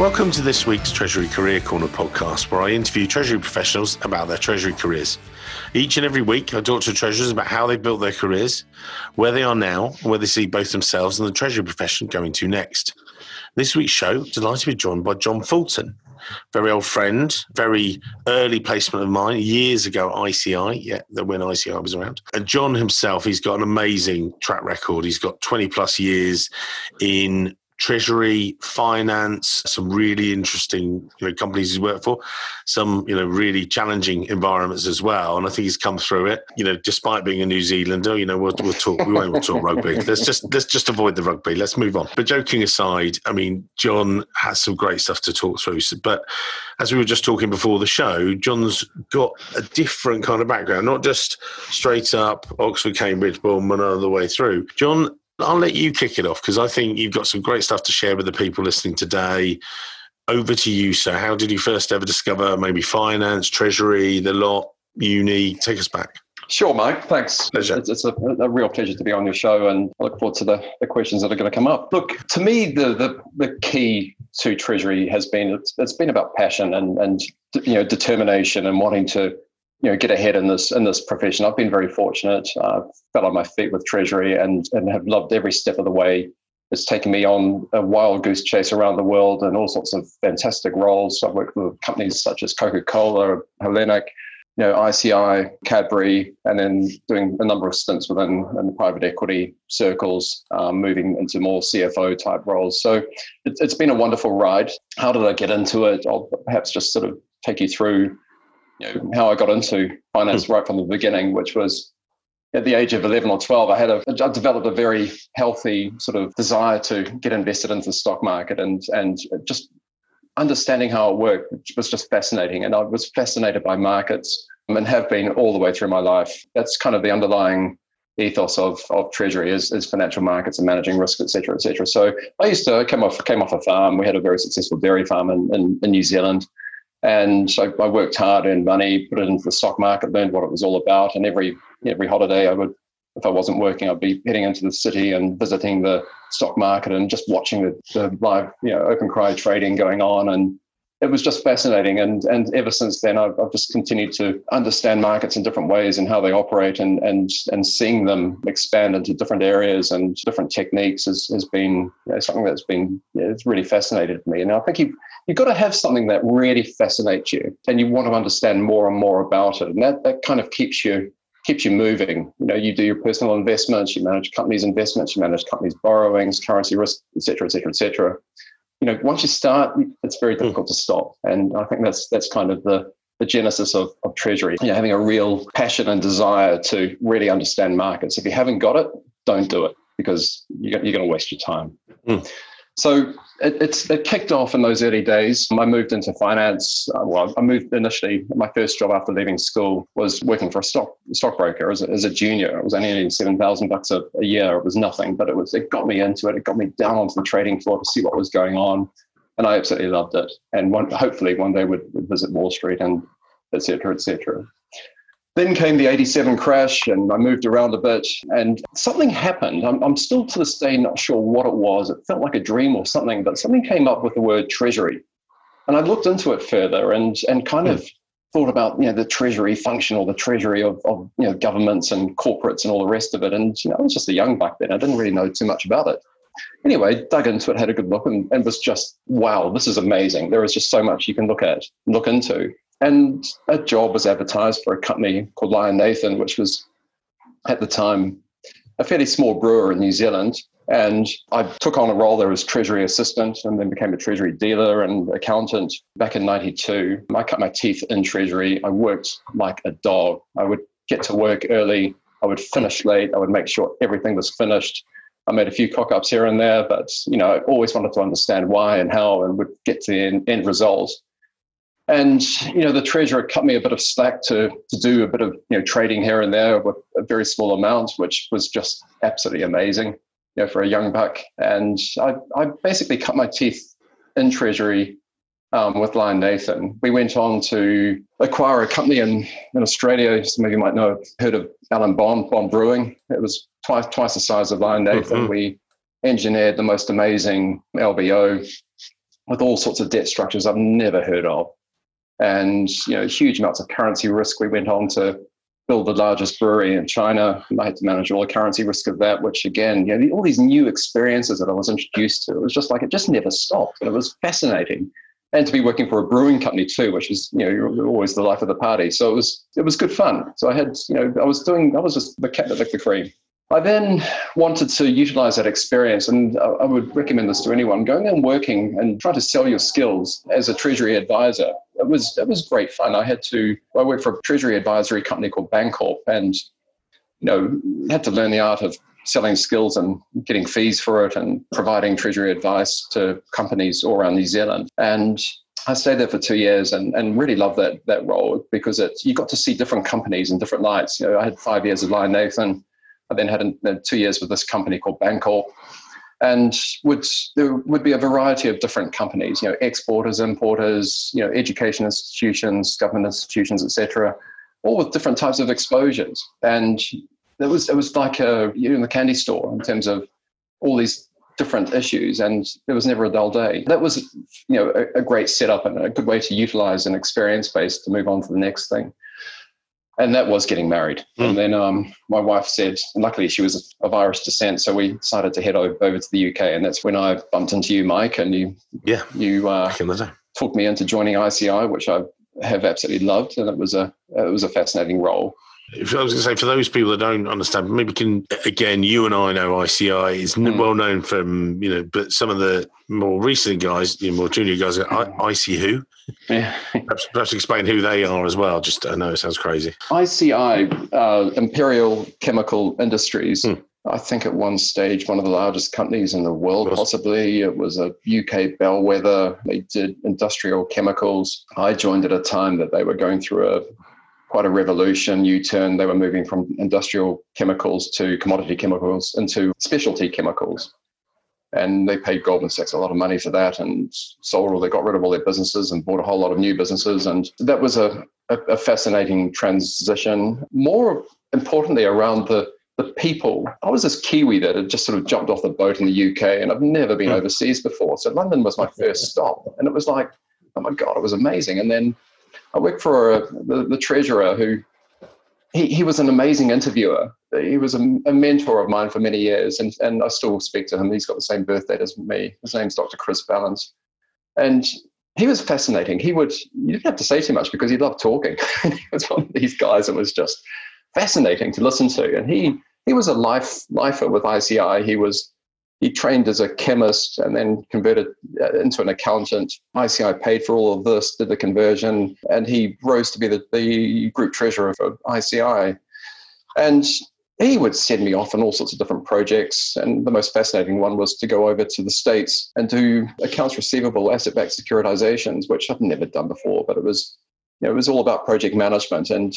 Welcome to this week's Treasury Career Corner podcast, where I interview Treasury professionals about their Treasury careers. Each and every week, I talk to treasurers about how they've built their careers, where they are now, where they see both themselves and the Treasury profession going to next. This week's show, delighted to be joined by John Fulton, very old friend, very early placement of mine years ago at ICI, yeah, when ICI was around. And John himself, he's got an amazing track record. He's got 20 plus years in treasury, finance, some really interesting you know, companies he's worked for, some you know really challenging environments as well. And I think he's come through it. You know, despite being a New Zealander, you know, we'll, we'll talk. We won't talk rugby. Let's just let's just avoid the rugby. Let's move on. But joking aside, I mean, John has some great stuff to talk through. But as we were just talking before the show, John's got a different kind of background, not just straight up Oxford, Cambridge, and all the way through. John I'll let you kick it off because I think you've got some great stuff to share with the people listening today. Over to you, sir. How did you first ever discover maybe finance, treasury, the lot, uni? Take us back. Sure, Mike. Thanks. Pleasure. It's, it's a, a, real pleasure to be on your show, and I look forward to the, the questions that are going to come up. Look, to me, the the, the key to Treasury has been it's, it's been about passion and and you know determination and wanting to you know get ahead in this in this profession. I've been very fortunate. Uh, fell on my feet with Treasury and and have loved every step of the way. It's taken me on a wild goose chase around the world and all sorts of fantastic roles. I've worked with companies such as Coca Cola, Hellenic, you know, ICI, Cadbury, and then doing a number of stints within in private equity circles, um, moving into more CFO type roles. So it, it's been a wonderful ride. How did I get into it? I'll perhaps just sort of take you through you know, how I got into finance hmm. right from the beginning, which was at the age of 11 or 12, I had a, I developed a very healthy sort of desire to get invested into the stock market and, and just understanding how it worked was just fascinating. And I was fascinated by markets and have been all the way through my life. That's kind of the underlying ethos of, of treasury is, is financial markets and managing risk, et cetera, et cetera. So I used to come off, came off a farm. We had a very successful dairy farm in, in, in New Zealand. And so I worked hard, earned money, put it into the stock market, learned what it was all about. And every every holiday, I would, if I wasn't working, I'd be heading into the city and visiting the stock market and just watching the, the live, you know, open cry trading going on. And it was just fascinating. And and ever since then, I've, I've just continued to understand markets in different ways and how they operate, and and and seeing them expand into different areas and different techniques has, has been you know, something that's been yeah, it's really fascinated me. And I think you you've got to have something that really fascinates you, and you want to understand more and more about it, and that that kind of keeps you keeps you moving. You know, you do your personal investments, you manage companies' investments, you manage companies' borrowings, currency risk, et cetera, et cetera, et cetera you know, once you start, it's very hmm. difficult to stop. And I think that's that's kind of the the genesis of, of treasury. You know, having a real passion and desire to really understand markets. If you haven't got it, don't do it because you're, you're going to waste your time. Mm. So it, it's it kicked off in those early days. I moved into finance. Uh, well, I moved initially. My first job after leaving school was working for a stock stockbroker as a, as a junior. It was only earning seven thousand bucks a year. It was nothing, but it was it got me into it. It got me down onto the trading floor to see what was going on, and I absolutely loved it. And one, hopefully one day would, would visit Wall Street and et cetera, et cetera. Then came the 87 crash, and I moved around a bit, and something happened. I'm, I'm still to this day not sure what it was. It felt like a dream or something, but something came up with the word treasury. And I looked into it further and, and kind hmm. of thought about you know the treasury function or the treasury of, of you know governments and corporates and all the rest of it. And you know, I was just a young back then. I didn't really know too much about it. Anyway, dug into it, had a good look, and, and was just wow, this is amazing. There is just so much you can look at, look into. And a job was advertised for a company called Lion Nathan, which was at the time a fairly small brewer in New Zealand. And I took on a role there as treasury assistant and then became a treasury dealer and accountant back in 92. I cut my teeth in treasury. I worked like a dog. I would get to work early. I would finish late. I would make sure everything was finished. I made a few cock ups here and there, but you know, I always wanted to understand why and how and would get to the end, end result. And you know, the treasurer cut me a bit of slack to to do a bit of you know trading here and there with a very small amount, which was just absolutely amazing, you know, for a young buck. And I I basically cut my teeth in treasury um, with Lion Nathan. We went on to acquire a company in, in Australia. Some of you might know, heard of Alan Bond, Bond Brewing. It was twice twice the size of Lion Nathan. Mm-hmm. We engineered the most amazing LBO with all sorts of debt structures I've never heard of. And you know, huge amounts of currency risk. We went on to build the largest brewery in China. I had to manage all the currency risk of that, which again, you know, all these new experiences that I was introduced to. It was just like it just never stopped, and it was fascinating. And to be working for a brewing company too, which is you know always the life of the party. So it was it was good fun. So I had you know I was doing I was just the cat that licked the cream. I then wanted to utilize that experience, and I would recommend this to anyone going and working and trying to sell your skills as a treasury advisor. It was it was great fun. I had to I worked for a treasury advisory company called Bancorp, and you know had to learn the art of selling skills and getting fees for it, and providing treasury advice to companies all around New Zealand. And I stayed there for two years and, and really loved that that role because it you got to see different companies in different lights. You know, I had five years of Lion Nathan I then had a, uh, two years with this company called Bancorp, and would there would be a variety of different companies, you know, exporters, importers, you know, education institutions, government institutions, etc., all with different types of exposures. And it was it was like a you know, the candy store in terms of all these different issues, and there was never a dull day. That was you know a, a great setup and a good way to utilize an experience base to move on to the next thing and that was getting married. Mm. And then um, my wife said, luckily she was of Irish descent, so we decided to head over, over to the UK, and that's when I bumped into you, Mike, and you yeah you uh, took me into joining ICI, which I have absolutely loved, and it was a it was a fascinating role. If I was going to say, for those people that don't understand, maybe can again, you and I know ICI is mm. well known from you know, but some of the more recent guys, the more junior guys, I, IC who? Yeah. perhaps, perhaps, explain who they are as well. Just I know it sounds crazy. ICI, uh, Imperial Chemical Industries. Mm. I think at one stage, one of the largest companies in the world, possibly. It was a UK bellwether. They did industrial chemicals. I joined at a time that they were going through a quite a revolution, U turn. They were moving from industrial chemicals to commodity chemicals into specialty chemicals. And they paid Goldman Sachs a lot of money for that and sold or they got rid of all their businesses and bought a whole lot of new businesses. And that was a, a, a fascinating transition. More importantly, around the the people. I was this Kiwi that had just sort of jumped off the boat in the UK and I've never been hmm. overseas before. So London was my first stop. And it was like, oh my God, it was amazing. And then I worked for a, the, the, treasurer who he, he was an amazing interviewer. He was a, a, mentor of mine for many years, and, and I still speak to him. He's got the same birthday as me. His name's Dr. Chris Valens. And he was fascinating. He would, you didn't have to say too much because he loved talking. he was one of these guys that was just fascinating to listen to. And he, he was a life lifer with ICI. He was he trained as a chemist and then converted uh, into an accountant. ICI paid for all of this, did the conversion, and he rose to be the, the group treasurer for ICI. And he would send me off on all sorts of different projects. And the most fascinating one was to go over to the States and do accounts receivable asset backed securitizations, which I've never done before, but it was, you know, it was all about project management. And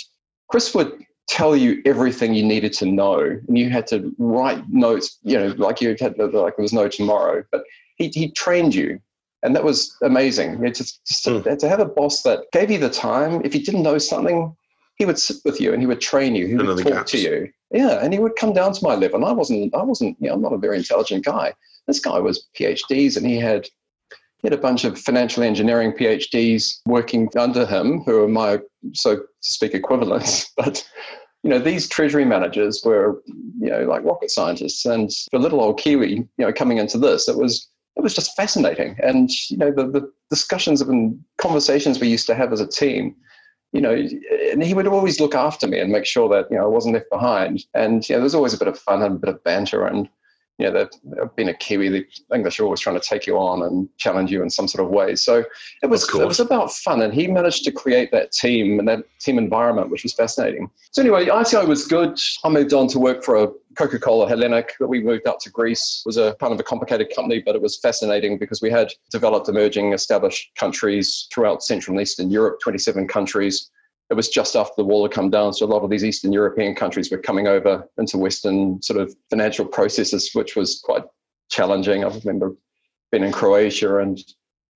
Chris would tell you everything you needed to know and you had to write notes you know like you had like there was no tomorrow but he, he trained you and that was amazing just, just mm. to, to, have a boss that gave you the time if you didn't know something he would sit with you and he would train you he would talk gaps. to you yeah and he would come down to my level and i wasn't i wasn't you know i'm not a very intelligent guy this guy was phds and he had he had a bunch of financial engineering PhDs working under him, who are my, so to speak, equivalents. But you know, these treasury managers were, you know, like rocket scientists. And for little old Kiwi, you know, coming into this, it was it was just fascinating. And you know, the the discussions and conversations we used to have as a team, you know, and he would always look after me and make sure that you know I wasn't left behind. And you know, there was always a bit of fun and a bit of banter and you know, they've been a Kiwi, the English are always trying to take you on and challenge you in some sort of way. So it was it was about fun, and he managed to create that team and that team environment, which was fascinating. So anyway, ICI was good. I moved on to work for a Coca-Cola Hellenic that we moved out to Greece. It was a kind of a complicated company, but it was fascinating because we had developed emerging established countries throughout Central and Eastern Europe, 27 countries it was just after the wall had come down. So a lot of these Eastern European countries were coming over into Western sort of financial processes, which was quite challenging. I remember being in Croatia and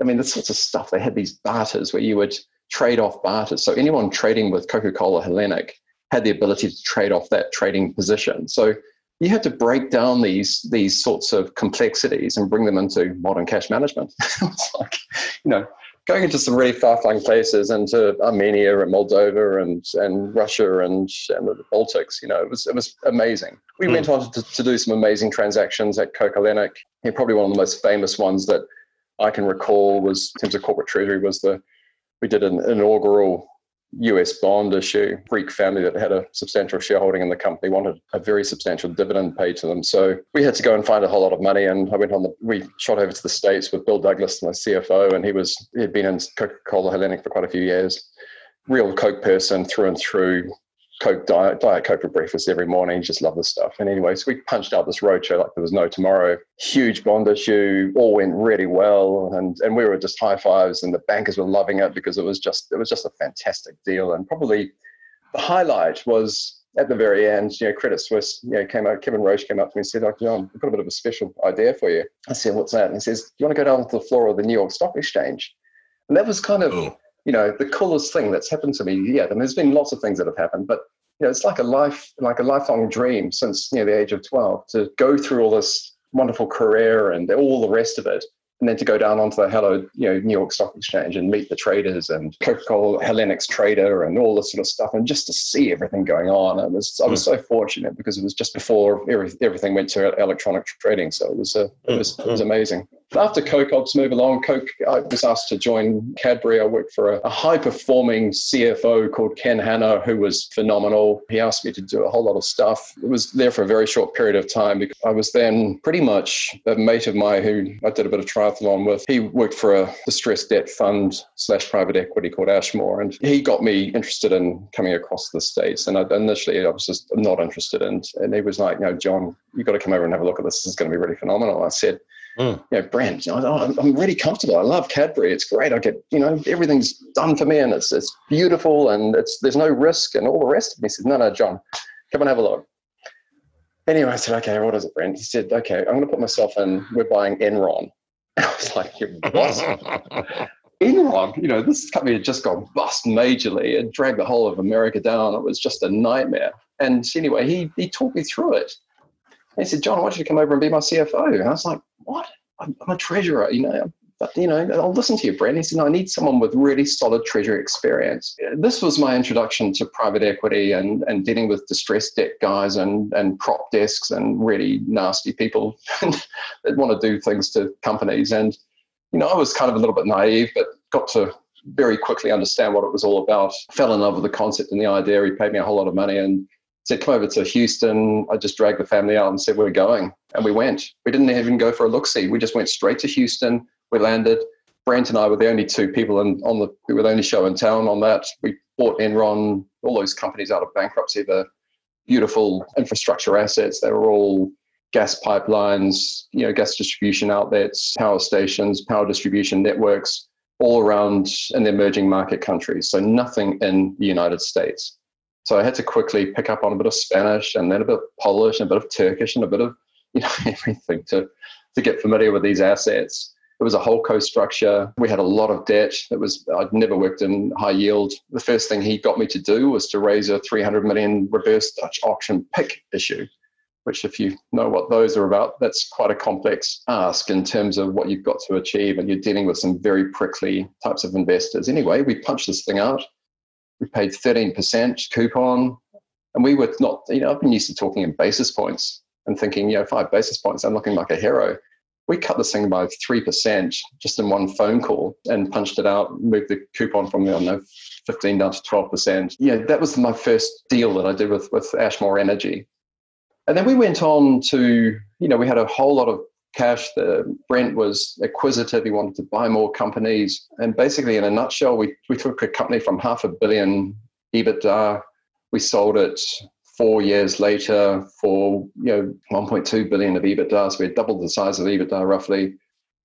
I mean, the sorts of stuff. They had these barters where you would trade off barters. So anyone trading with Coca-Cola Hellenic had the ability to trade off that trading position. So you had to break down these these sorts of complexities and bring them into modern cash management. it's like, you know, going into some really far-flung places, into Armenia and Moldova and and Russia and, and the Baltics. You know, it was it was amazing. We mm. went on to, to, do some amazing transactions at Coke Hellenic. And probably one of the most famous ones that I can recall was in terms of corporate treasury was the we did an inaugural US bond issue. Greek family that had a substantial shareholding in the company wanted a very substantial dividend paid to them. So we had to go and find a whole lot of money. And I went on the, we shot over to the States with Bill Douglas, my CFO, and he was, he had been in Coca Cola Hellenic for quite a few years. Real Coke person through and through, Coke diet, diet Coke for breakfast every morning. Just love this stuff. And anyway, so we punched out this roadshow like there was no tomorrow. Huge bond issue, all went really well, and and we were just high fives, and the bankers were loving it because it was just it was just a fantastic deal. And probably the highlight was at the very end. You know, Credit Suisse, you know, came out. Kevin Roche came up to me and said, "Oh, John, I've got a bit of a special idea for you." I said, "What's that?" And he says, "Do you want to go down to the floor of the New York Stock Exchange?" And that was kind of. You know, the coolest thing that's happened to me yet. And there's been lots of things that have happened, but you know, it's like a life, like a lifelong dream since you know the age of twelve to go through all this wonderful career and all the rest of it, and then to go down onto the hello, you know, New York Stock Exchange and meet the traders and Coca-Cola Hellenic's trader and all this sort of stuff, and just to see everything going on. I was I was hmm. so fortunate because it was just before every, everything went to electronic trading, so it was a, it was, it was hmm. amazing. After Coke Ops move along, Coke, I was asked to join Cadbury. I worked for a, a high performing CFO called Ken Hanna, who was phenomenal. He asked me to do a whole lot of stuff. It was there for a very short period of time because I was then pretty much a mate of mine who I did a bit of triathlon with. He worked for a distressed debt fund slash private equity called Ashmore. And he got me interested in coming across the States. And I, initially I was just not interested in. And he was like, you know, John, you've got to come over and have a look at this. This is going to be really phenomenal. I said, Mm. You know, Brent, you know, I'm, I'm really comfortable. I love Cadbury. It's great. I get, you know, everything's done for me and it's it's beautiful and it's there's no risk and all the rest of me. He said, no, no, John, come and have a look. Anyway, I said, okay, what is it, Brent? He said, okay, I'm going to put myself in. We're buying Enron. I was like, what? Enron, you know, this company had just gone bust majorly and dragged the whole of America down. It was just a nightmare. And anyway, he he talked me through it. And he said, John, I want you to come over and be my CFO. And I was like, what? I'm, I'm a treasurer, you know, but you know, I'll listen to you, Brent. He said, no, I need someone with really solid treasury experience. This was my introduction to private equity and, and dealing with distressed debt guys and, and prop desks and really nasty people that want to do things to companies. And, you know, I was kind of a little bit naive, but got to very quickly understand what it was all about. Fell in love with the concept and the idea. He paid me a whole lot of money and said, come over to Houston. I just dragged the family out and said, we're going. And we went. We didn't even go for a look see. We just went straight to Houston. We landed. Brent and I were the only two people in, on the, we were the only show in town on that. We bought Enron, all those companies out of bankruptcy, the beautiful infrastructure assets. They were all gas pipelines, you know, gas distribution outlets, power stations, power distribution networks, all around in the emerging market countries. So nothing in the United States. So I had to quickly PIK up on a bit of Spanish and then a bit of Polish and a bit of Turkish and a bit of you know everything to to get familiar with these assets. It was a HoldCo structure. We had a lot of debt. It was I'd never worked in high yield. The first thing he got me to do was to raise a 300 million reverse Dutch auction pick issue, which if you know what those are about, that's quite a complex ask in terms of what you've got to achieve, and you're dealing with some very prickly types of investors. Anyway, we punched this thing out we paid 13% coupon. And we were not, you know, I've been used to talking in basis points and thinking, you know, five basis points, I'm looking like a hero. We cut this thing by 3% just in one phone call and punched it out, moved the coupon from, I don't know, 15 down to 12%. Yeah, that was my first deal that I did with, with Ashmore Energy. And then we went on to, you know, we had a whole lot of cash. The Brent was acquisitive. He wanted to buy more companies. And basically, in a nutshell, we, we took a company from half a billion EBITDA. We sold it four years later for you know 1.2 billion of EBITDA. So we had doubled the size of EBITDA roughly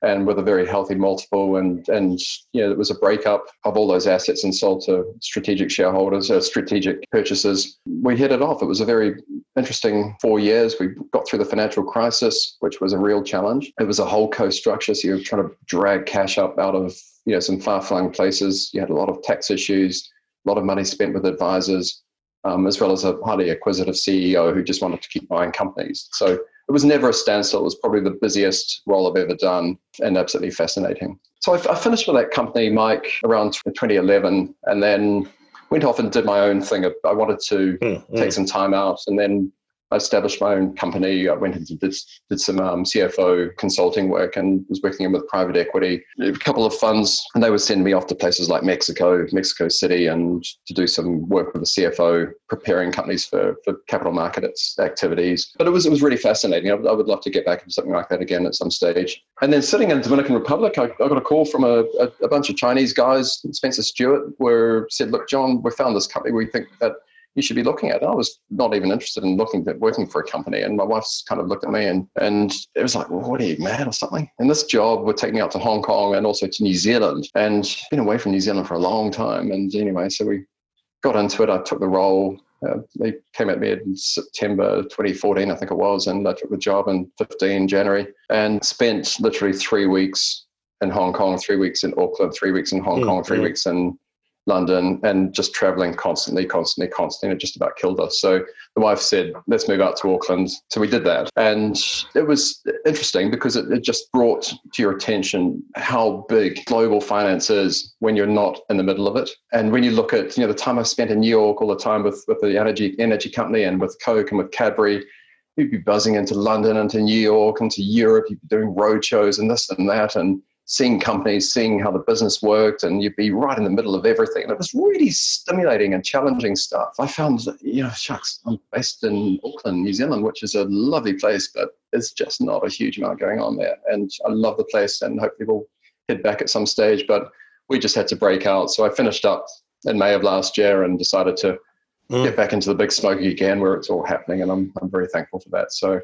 and with a very healthy multiple. And and you know, it was a breakup of all those assets and sold to strategic shareholders, uh, strategic purchasers. We hit it off. It was a very interesting four years. We got through the financial crisis, which was a real challenge. It was a HoldCo structure, so you're trying to drag cash up out of you know some far flung places. You had a lot of tax issues, a lot of money spent with advisors. um, as well as a highly acquisitive CEO who just wanted to keep buying companies. So it was never a standstill. It was probably the busiest role I've ever done and absolutely fascinating. So I, I finished with that company, Mike, around 2011, and then went off and did my own thing. I wanted to mm, take some time out and then I established my own company. I went and did, did some um, CFO consulting work and was working with private equity, a couple of funds, and they would send me off to places like Mexico, Mexico City, and to do some work with the CFO, preparing companies for, for capital markets activities. But it was it was really fascinating. I, I would love to get back into something like that again at some stage. And then sitting in Dominican Republic, I, I got a call from a, a, a bunch of Chinese guys, Spencer Stuart, where said, "Look, John, we found this company. We think that." You should be looking at. And I was not even interested in looking at working for a company. And my wife's kind of looked at me and and it was like, well, what are you mad or something? And this job would take me out to Hong Kong and also to New Zealand. And been away from New Zealand for a long time. And anyway, so we got into it. I took the role. Uh, they came at me in September 2014, I think it was, and I took the job in 15 January and spent literally three weeks in Hong Kong, three weeks in Auckland, three weeks in Hong mm-hmm. Kong, three mm. weeks in London and just traveling constantly, constantly, constantly. It just about killed us. So the wife said, let's move out to Auckland. So we did that. And it was interesting because it, it just brought to your attention how big global finance is when you're not in the middle of it. And when you look at, you know, the time I spent in New York all the time with, with the energy, energy company and with Coke and with Cadbury, you'd be buzzing into London, into New York, into Europe, you'd be doing road shows and this and that. And seeing companies, seeing how the business worked, and you'd be right in the middle of everything. And it was really stimulating and challenging stuff. I found, you know, shucks, I'm based in Auckland, New Zealand, which is a lovely place, but it's just not a huge amount going on there. And I love the place and hopefully we'll head back at some stage, but we just had to break out. So I finished up in May of last year and decided to mm. get back into the big smoke again where it's all happening. And I'm, I'm very thankful for that. So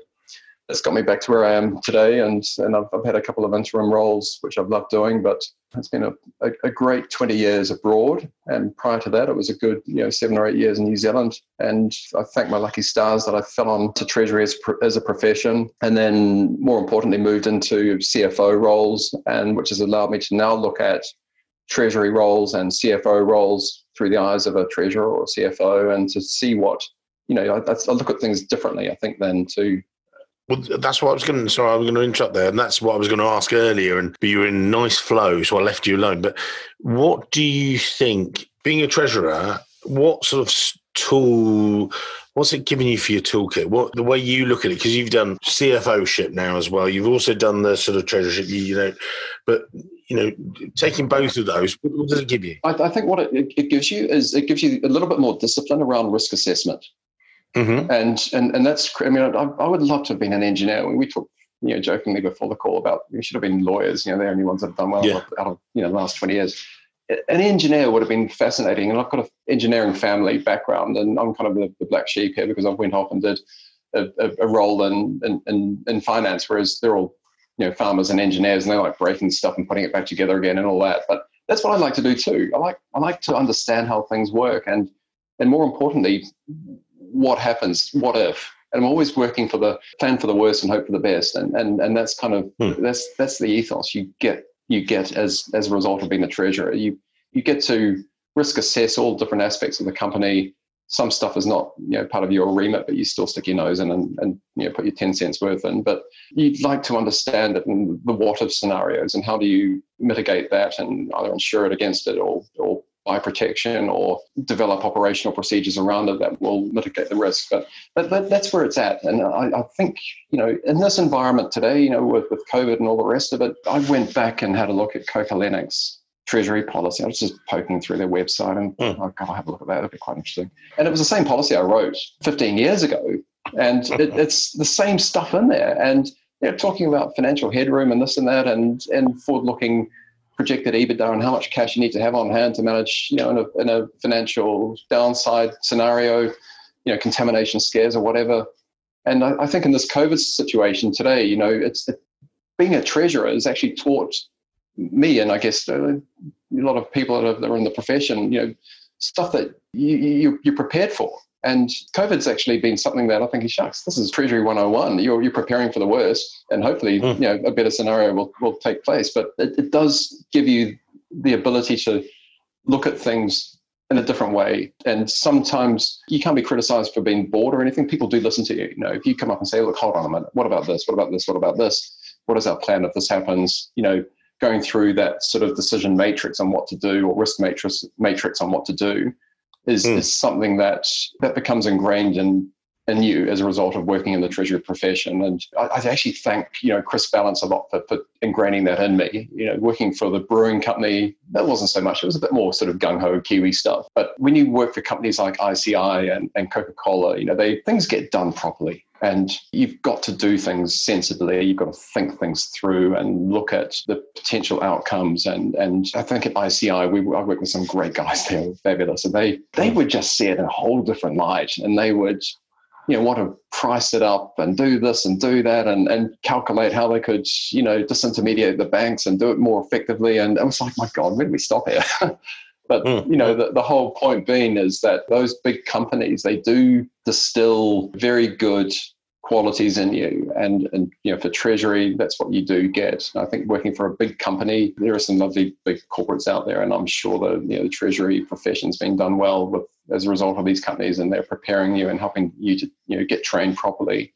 it's got me back to where I am today. And, and I've, I've had a couple of interim roles, which I've loved doing, but it's been a, a, a, great 20 years abroad. And prior to that, it was a good, you know, seven or eight years in New Zealand. And I thank my lucky stars that I fell onto Treasury as, as a profession. And then more importantly, moved into CFO roles, and which has allowed me to now look at Treasury roles and CFO roles through the eyes of a treasurer or a CFO and to see what, you know, I, I look at things differently, I think, than to well, that's what I was going to. Sorry, I was going to interrupt there, and that's what I was going to ask earlier. And you were in nice flow, so I left you alone. But what do you think, being a treasurer, what sort of tool? What's it giving you for your toolkit? What the way you look at it? Because you've done CFO ship now as well. You've also done the sort of treasurership. You, you know, but you know, taking both of those, what does it give you? I, I think what it, it gives you is it gives you a little bit more discipline around risk assessment. Mm-hmm. And, and and that's I mean I, I would love to have been an engineer. We talked you know jokingly before the call about we should have been lawyers. You know they're the only ones that have done well yeah. out of you know the last twenty years. An engineer would have been fascinating, and I've got an engineering family background, and I'm kind of the, the black sheep here because I went off and did a, a, a role in, in, in in finance, whereas they're all you know farmers and engineers, and they like breaking stuff and putting it back together again and all that. But that's what I'd like to do too. I like I like to understand how things work, and and more importantly, what happens, what if. And I'm always working for the plan for the worst and hope for the best. And and and that's kind of hmm. that's that's the ethos you get you get as as a result of being a treasurer. You you get to risk assess all different aspects of the company. Some stuff is not you know part of your remit, but you still stick your nose in and, and you know put your ten cents worth in. But you'd like to understand it and the what if scenarios and how do you mitigate that and either insure it against it or or buy protection or develop operational procedures around it that will mitigate the risk. But, but, but that's where it's at. And I, I, think, you know, in this environment today, you know, with, with COVID and all the rest of it, I went back and had a look at Coke Hellenic's treasury policy. I was just poking through their website and mm. oh, God, I'll have a look at that. That'd be quite interesting. And it was the same policy I wrote 15 years ago. And it, it's the same stuff in there. And you know, talking about financial headroom and this and that and, and forward looking projected EBITDA and how much cash you need to have on hand to manage, you know, in a, in a financial downside scenario, you know, contamination scares or whatever. And I, I think in this COVID situation today, you know, it's it, being a treasurer has actually taught me, and I guess uh, a lot of people that are, in the profession, you know, stuff that you, you, you're prepared for. And COVID's actually been something that I think, shucks, this is Treasury 101. You're, you're preparing for the worst, and hopefully, mm. you know, a better scenario will, will take place. But it, it does give you the ability to look at things in a different way. And sometimes you can't be criticized for being bored or anything. People do listen to you. You know, if you come up and say, look, hold on a minute, what about this? What about this? What about this? What is our plan if this happens? You know, going through that sort of decision matrix on what to do or risk matrix matrix on what to do is, mm. is something that that becomes ingrained in in you as a result of working in the treasury profession. And I, I actually thank you know Chris Ballance a lot for, for ingraining that in me. You know, working for the brewing company, that wasn't so much. It was a bit more sort of gung ho Kiwi stuff. But when you work for companies like ICI and, and Coca Cola, you know, they things get done properly. And you've got to do things sensibly. You've got to think things through and look at the potential outcomes. And and I think at ICI, we I worked with some great guys there, fabulous, and they they would just see it in a whole different light, and they would you know, want to price it up and do this and do that and, and calculate how they could, you know, disintermediate the banks and do it more effectively. And it was like, my God, when do we stop here? but, mm. you know, the, the whole point being is that those big companies, they do distill very good qualities in you. And, and you know, for Treasury, that's what you do get. I think working for a big company, there are some lovely big corporates out there, and I'm sure the you know the Treasury profession's been done well with as a result of these companies, and they're preparing you and helping you to you know get trained properly.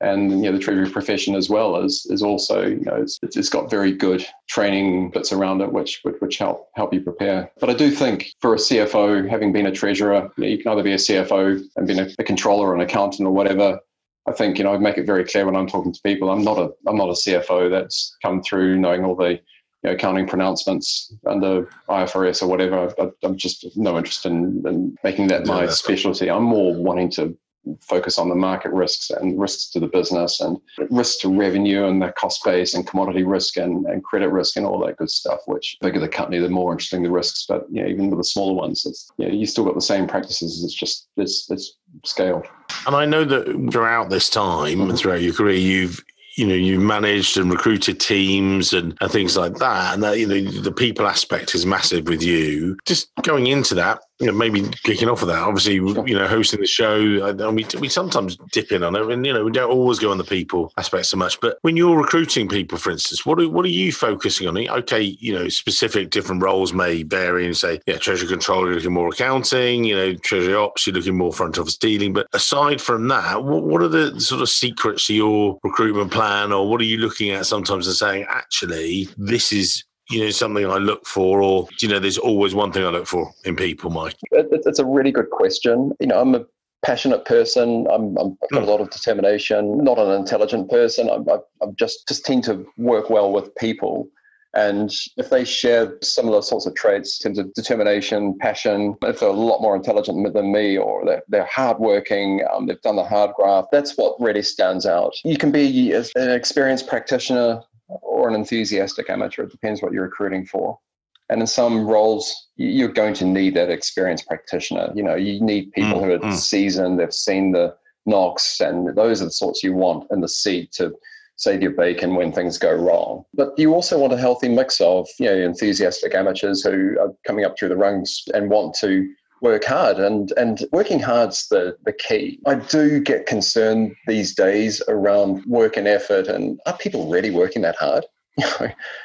And you know the treasury profession as well is is also you know it's, it's got very good training bits around it which, which which help help you prepare. But I do think for a CFO, having been a treasurer, you, know, you can either be a CFO and being a, a controller or an accountant or whatever, I think you know I make it very clear when I'm talking to people. I'm not a I'm not a CFO that's come through knowing all the you know, accounting pronouncements under IFRS or whatever. I, am just no interest in, in making that my specialty. I'm more wanting to focus on the market risks and risks to the business and risks to revenue and the cost base and commodity risk and, and credit risk and all that good stuff, which the bigger the company, the more interesting the risks. But you know, even with the smaller ones, it's, you, know, you still got the same practices. It's just, it's, it's scaled. And I know that throughout this time mm-hmm. and throughout your career, you've you know you managed and recruited teams and, and things like that and that you know the people aspect is massive with you. Just going into that you know, maybe kicking off of that, obviously, you know, hosting the show, and we, we sometimes dip in on it, and you know, we don't always go on the people aspect so much. But when you're recruiting people, for instance, what are, what are you focusing on? Okay, you know, specific different roles may vary, and say, yeah, treasury control, you're looking more accounting, you know, treasury ops, you're looking more front office dealing. But aside from that, what, what are the sort of secrets to your recruitment plan, or what are you looking at sometimes and saying, actually, this is you know something I look for, or you know, there's always one thing I look for in people, Mike? It's a really good question. You know, I'm a passionate person. I'm, i have got a hmm. lot of determination. Not an intelligent person. I'm, I'm just just tend to work well with people. And if they share similar sorts of traits in terms of determination, passion, if they're a lot more intelligent than me or they're, they're hardworking, um, they've done the hard graft, that's what really stands out. You can be an experienced practitioner or an enthusiastic amateur. It depends what you're recruiting for. And in some roles, you're going to need that experienced practitioner. You know, you need people mm, who are mm. seasoned, they've seen the knocks, and those are the sorts you want in the seat to save your bacon when things go wrong. But you also want a healthy mix of, you know, enthusiastic amateurs who are coming up through the rungs and want to work hard and and working hard's the the key i do get concerned these days around work and effort and are people really working that hard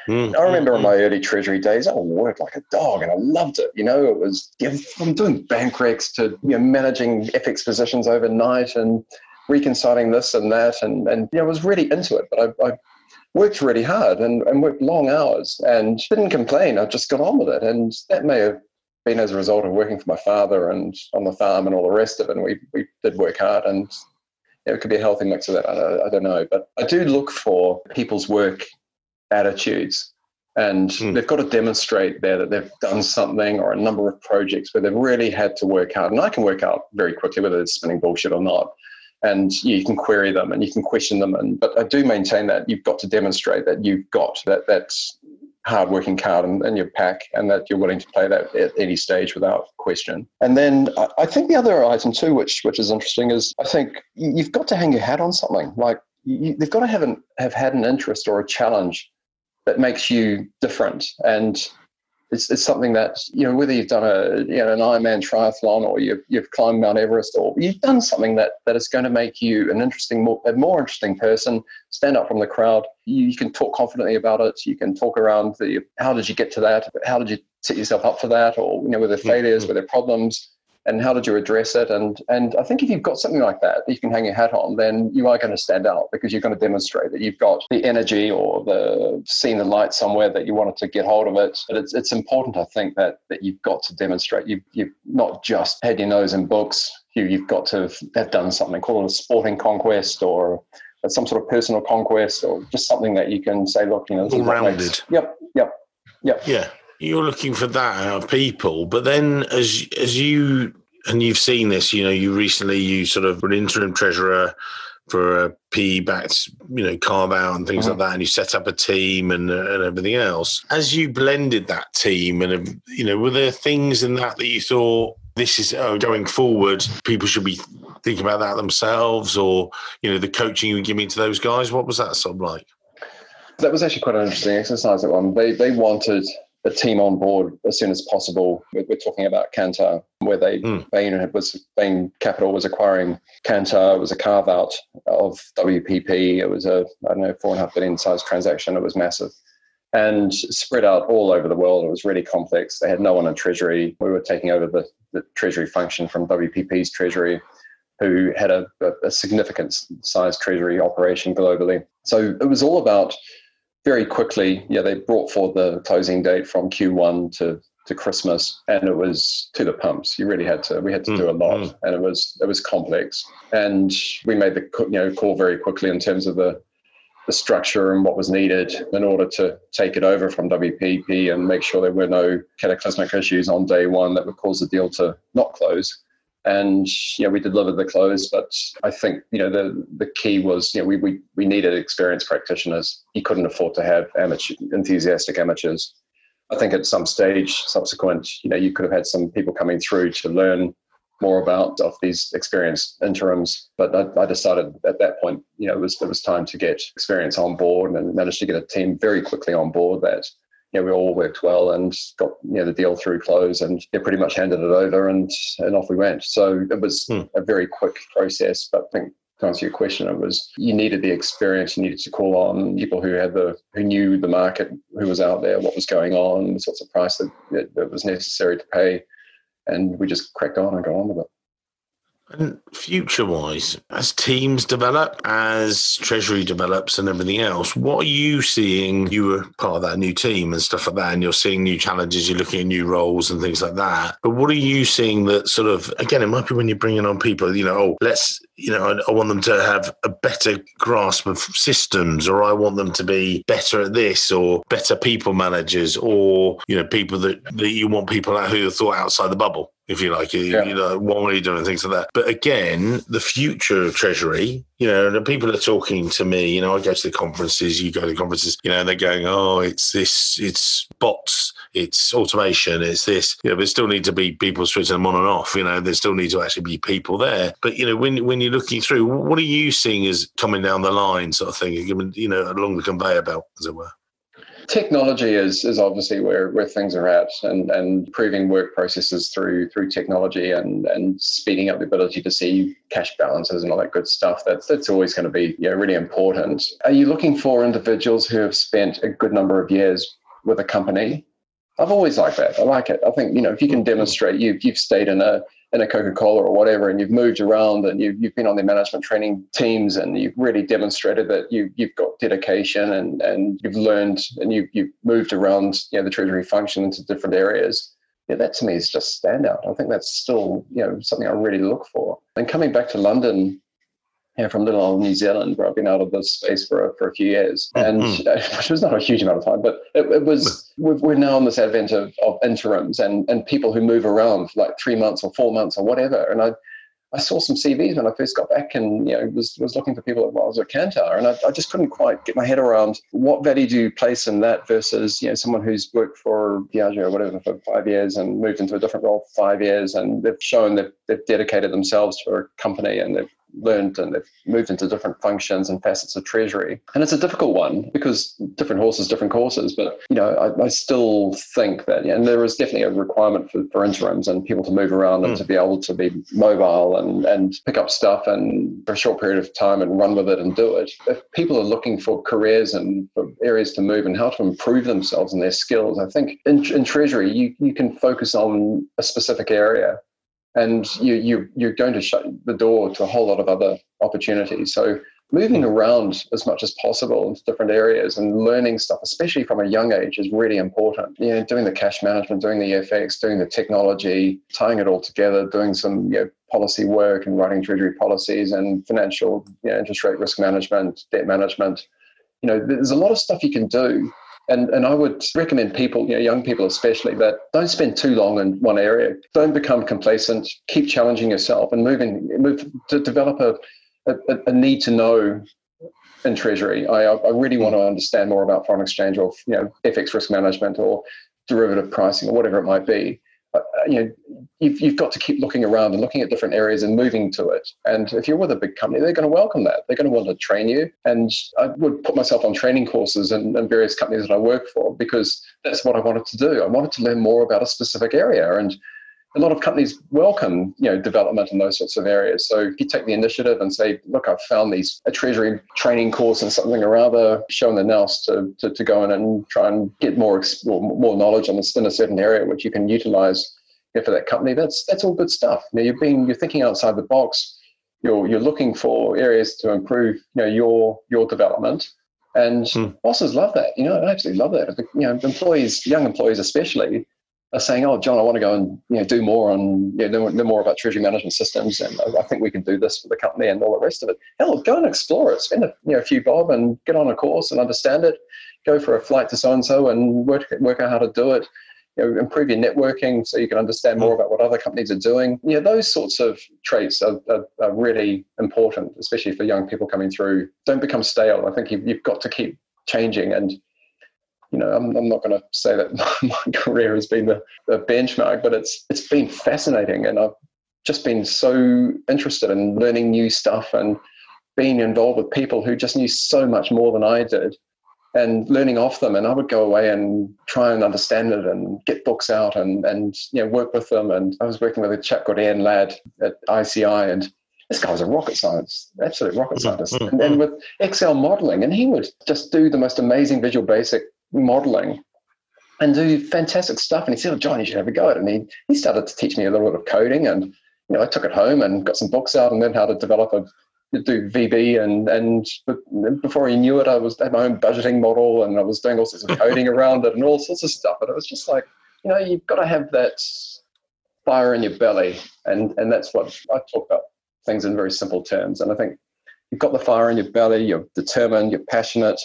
mm, i remember mm, in my early treasury days i worked like a dog and i loved it you know it was you know, from doing bank recs to you know managing fx positions overnight and reconciling this and that and and you know, I was really into it but I, I worked really hard and, and worked long hours and didn't complain. I just got on with it. And that may have been as a result of working for my father and on the farm and all the rest of it. And we, we did work hard and it could be a healthy mix of that. I, I don't know. But I do look for people's work attitudes. And mm. they've got to demonstrate there that they've done something or a number of projects where they've really had to work hard. And I can work out very quickly whether it's spinning bullshit or not. And you can query them and you can question them. And but I do maintain that you've got to demonstrate that you've got that that's hardworking card in, in, your pack and that you're willing to play that at any stage without question. And then I think the other item too, which which is interesting, is I think you've got to hang your hat on something. Like you, they've got to have an, have had an interest or a challenge that makes you different. And it's, it's something that you know whether you've done a you know an Ironman triathlon or you've you've climbed Mount Everest or you've done something that that is going to make you an interesting more a more interesting person stand up from the crowd. You, you can talk confidently about it. You can talk around the how did you get to that? How did you set yourself up for that? Or you know were there failures? Mm-hmm. were there problems and how did you address it? And and I think if you've got something like that that you can hang your hat on, then you are going to stand out because you're going to demonstrate that you've got the energy or the seeing the light somewhere that you wanted to get hold of it. But it's it's important, I think, that that you've got to demonstrate. You you've not just had your nose in books. You you've got to have done something, call it a sporting conquest or some sort of personal conquest or just something that you can say, look, you know, all rounded. Yep, yep, yep. Yeah you're looking for that out of people. But then as as you and you've seen this, you know, you recently you sort of were an interim treasurer for a PE backed, you know, carve out and things mm-hmm. like that, and you set up a team and and everything else. As you blended that team, and you know, were there things in that that you thought this is oh, going forward, people should be thinking about that themselves, or you know, the coaching you were giving to those guys? What was that sort of like? That was actually quite an interesting exercise. That one they they wanted the team on board as soon as possible. We're, we're talking about Kantar, where they mm. Bain was Bain Capital was acquiring Kantar. It was a carve out of WPP. It was a I don't know four and a half billion size transaction. It was massive. And spread out all over the world. It was really complex. They had no one in treasury. We were taking over the, the treasury function from WPP's treasury, who had a, a, a significant size treasury operation globally. So it was all about very quickly, yeah, they brought forward the closing date from Q1 to to Christmas, and it was to the pumps. You really had to. We had to mm, do a lot, mm. and it was it was complex. And we made the you know call very quickly in terms of the the structure and what was needed in order to take it over from WPP and make sure there were no cataclysmic issues on day one that would cause the deal to not close and know we delivered the close but i think you know the the key was you know we we, we needed experienced practitioners. You couldn't afford to have amateur enthusiastic amateurs. I think at some stage subsequent you know you could have had some people coming through to learn more about of these experienced interims. But I, I decided at that point you know it was it was time to get experience on board and managed to get a team very quickly on board that you know, we all worked well and got you know the deal through close and yeah, pretty much handed it over and and off we went. So it was hmm. a very quick process. But I think to answer your question, it was you needed the experience, you needed to call on people who had the who knew the market, who was out there, what was going on, the sorts of price that, that, that was necessary to pay, and we just cracked on and got on with it. And future wise, as teams develop, as Treasury develops and everything else, what are you seeing? You were part of that new team and stuff like that, and you're seeing new challenges, you're looking at new roles and things like that. But what are you seeing that sort of, again, it might be when you're bringing on people, you know, oh, let's, you know, I, I want them to have a better grasp of systems, or I want them to be better at this, or better people managers, or, you know, people that, that you want people who are thought outside the bubble if you like, yeah. you know, why are you doing things like that? But again, the future of Treasury, you know, the people are talking to me, you know, I go to the conferences, you go to the conferences, you know, and they're going, oh, it's this, it's bots, it's automation, it's this, you know, there still need to be people switching them on and off, you know, there still need to actually be people there. But, you know, when, when you're looking through, what are you seeing as coming down the line sort of thing, you know, along the conveyor belt, as it were? Technology is is obviously where, where things are at, and and improving work processes through through technology and and speeding up the ability to see cash balances and all that good stuff. That's that's always going to be yeah really important. Are you looking for individuals who have spent a good number of years with a company? I've always liked that. I like it. I think you know if you can mm-hmm. demonstrate you've you've stayed in a in a Coca-Cola or whatever, and you've moved around and you've, you've been on the management training teams and you've really demonstrated that you, you've got dedication and, and you've learned and you, you've moved around you know, the treasury function into different areas. Yeah, that to me is just standout. I think that's still, you know, something I really look for. And coming back to London, know, from little old New Zealand, where I've been out of this space for a, for a few years, and mm-hmm. which was not a huge amount of time, but it, it was. We're now on this advent of, of interims and and people who move around for like three months or four months or whatever. And I, I saw some CVs when I first got back, and you know was was looking for people that was at Kantar, and I, I just couldn't quite get my head around what value do you place in that versus you know someone who's worked for Diageo or whatever for five years and moved into a different role for five years, and they've shown that they've dedicated themselves to a company and they've learned and they've moved into different functions and facets of treasury. And it's a difficult one because different horses, different courses. But you know, I, I still think that, and there is definitely a requirement for, for interims and people to move around mm. and hmm. to be able to be mobile and and pick up stuff and for a short period of time and run with it and do it. If people are looking for careers and for areas to move and how to improve themselves and their skills, I think in, in treasury you you can focus on a specific area and you, you you're going to shut the door to a whole lot of other opportunities. So moving around as much as possible into different areas and learning stuff, especially from a young age, is really important. You know, doing the cash management, doing the FX, doing the technology, tying it all together, doing some you know, policy work and writing treasury policies and financial you know, interest rate risk management, debt management. You know, there's a lot of stuff you can do and, and I would recommend people, you know, young people especially, that don't spend too long in one area. Don't become complacent. Keep challenging yourself and moving, move to develop a, a, a need to know in treasury. I, I really want to mm. understand more about foreign exchange or you know FX risk management or derivative pricing or whatever it might be. Uh, you know, you've, you've got to keep looking around and looking at different areas and moving to it. And if you're with a big company, they're going to welcome that. They're going to want to train you. And I would put myself on training courses in, in various companies that I work for because that's what I wanted to do. I wanted to learn more about a specific area. And a lot of companies welcome you know development in those sorts of areas. So if you take the initiative and say, look, I've found these a treasury training course and something or other, showing the nous to, to, to go in and try and get more more knowledge on this in a certain area which you can utilize you know, for that company. That's that's all good stuff. You know, you're being you're thinking outside the box. You're you're looking for areas to improve you know your your development. And hmm. bosses love that. You know, I absolutely love that. You know, employees, young employees especially, are saying, "Oh, John, I want to go and you know do more on you know know more about treasury management systems, and I, think we can do this for the company and all the rest of it." Hell, go and explore it. Spend a you know a few bob and get on a course and understand it. Go for a flight to so and so and work work out how to do it. You know, improve your networking so you can understand more mm. about what other companies are doing. Yeah, those sorts of traits are, are, are really important, especially for young people coming through. Don't become stale. I think you've, you've got to keep changing and you know, I'm, I'm not going to say that my career has been the, the benchmark, but it's it's been fascinating, and I've just been so interested in learning new stuff and being involved with people who just knew so much more than I did and learning off them. And I would go away and try and understand it and get books out and, and you know, work with them. And I was working with a chap called Ian Ladd at ICI and this guy was a rocket science, absolute rocket mm-hmm. scientist. And then with Excel modeling, and he would just do the most amazing Visual Basic modeling and do fantastic stuff. And he said, oh, John, you should have a go at it. And he, he started to teach me a little bit of coding. And, you know, I took it home and got some books out and learned how to develop a, do VB. And, and before he knew it, I was had my own budgeting model and I was doing all sorts of coding around it and all sorts of stuff. And it was just like, you know, you've got to have that fire in your belly. And, and that's what I talk about things in very simple terms. And I think you've got the fire in your belly, you're determined, you're passionate,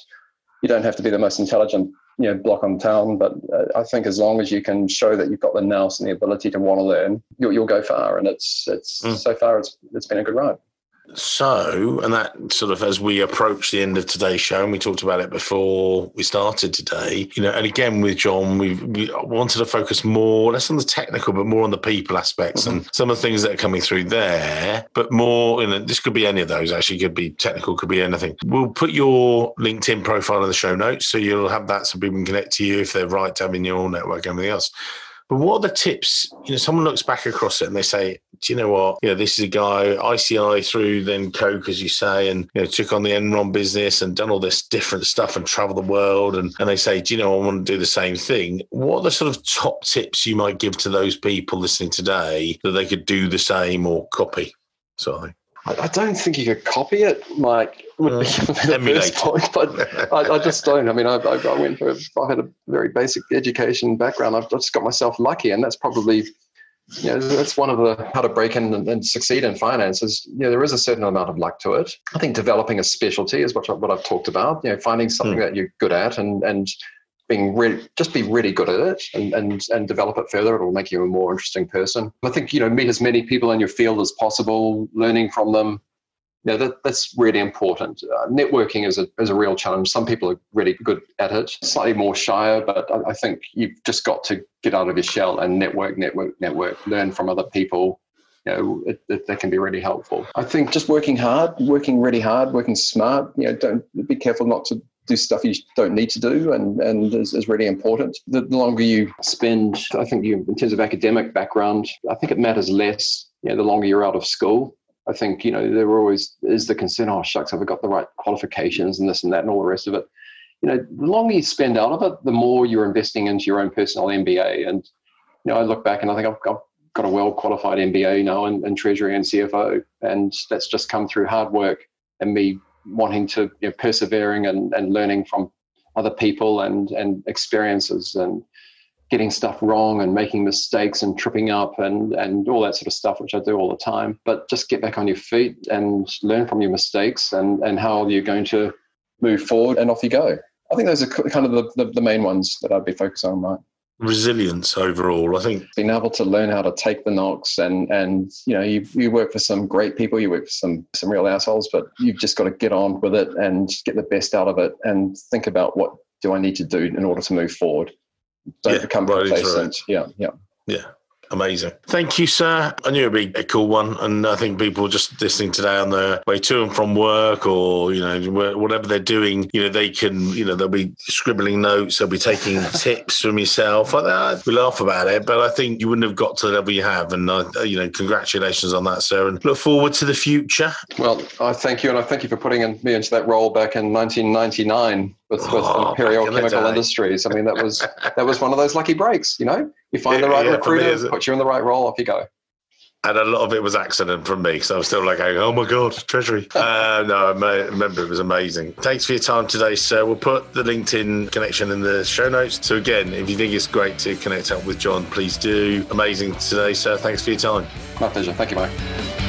you don't have to be the most intelligent you know block on town but uh, i think as long as you can show that you've got the nous and the ability to want to learn you'll, you'll go far and it's it's mm. so far it's it's been a good ride so, and that sort of as we approach the end of today's show, and we talked about it before we started today, you know, and again with John, we we wanted to focus more less on the technical, but more on the people aspects mm-hmm. and some of the things that are coming through there, but more, you know, this could be any of those actually, could be technical, could be anything. We'll put your LinkedIn profile in the show notes so you'll have that so people can connect to you if they're right to have in your network everything else. But what are the tips? You know, someone looks back across it and they say, "Do you know what? You know, this is a guy ICI through then Coke, as you say, and you know, took on the Enron business and done all this different stuff and traveled the world." And and they say, "Do you know, I want to do the same thing." What are the sort of top tips you might give to those people listening today that they could do the same or copy? Sorry. I, don't think you could copy it, Mike. Would be the first point, but I, I, just don't. I mean, I, I went for. I had a very basic education background. I've just got myself lucky, and that's probably you know, that's one of the how to break in and, and, succeed in finance is, you know, there is a certain amount of luck to it. I think developing a specialty is what, what I've talked about, you know, finding something mm. that you're good at and, and being really just be really good at it and, and and develop it further it'll make you a more interesting person i think you know meet as many people in your field as possible learning from them you know, that, that's really important. Uh, networking is a, is a real challenge. Some people are really good at it, slightly more shyer, but I, I, think you've just got to get out of your shell and network, network, network, learn from other people, you know, it, it, that can be really helpful. I think just working hard, working really hard, working smart. You know, don't be careful not to do stuff you don't need to do and, and is, is really important. The, longer you spend, I think you, in terms of academic background, I think it matters less, you know, the longer you're out of school. I think, you know, there always is the concern, oh, shucks, have I got the right qualifications and this and that and all the rest of it. You know, the longer you spend out of it, the more you're investing into your own personal MBA. And, you know, I look back and I think I've, I've got a well qualified MBA now in, in Treasury and CFO. And that's just come through hard work and me wanting to you know, persevering and, and learning from other people and and experiences and getting stuff wrong and making mistakes and tripping up and and all that sort of stuff which I do all the time. But just get back on your feet and learn from your mistakes and and how you're going to move forward and off you go. I think those are kind of the, the, the main ones that I'd be focused on right resilience overall. I think being able to learn how to take the knocks and and you know you, you work for some great people, you work for some some real assholes, but you've just got to get on with it and get the best out of it and think about what do I need to do in order to move forward. Don't yeah, become complacent. Right. Yeah, yeah, yeah. Amazing. Thank you, sir. I knew it'd be a cool one. And I think people just listening today on their way to and from work or, you know, whatever they're doing, you know, they can, you know, they'll be scribbling notes, they'll be taking tips from yourself. I, we laugh about it, but I think you wouldn't have got to the level you have. And, uh, you know, congratulations on that, sir. And look forward to the future. Well, I thank you. And I thank you for putting me into that role back in 1999 with, with oh, Imperial Chemical Industries. I mean, that was that was one of those lucky breaks. You know, you find the right yeah, recruiter, put you in the right role, off you go. And a lot of it was accident from me, so I was still like, "Oh my god, treasury!" uh, no, I remember it was amazing. Thanks for your time today, sir. We'll put the LinkedIn connection in the show notes. So again, if you think it's great to connect up with John, please do. Amazing today, sir. Thanks for your time. My pleasure. Thank you, mate.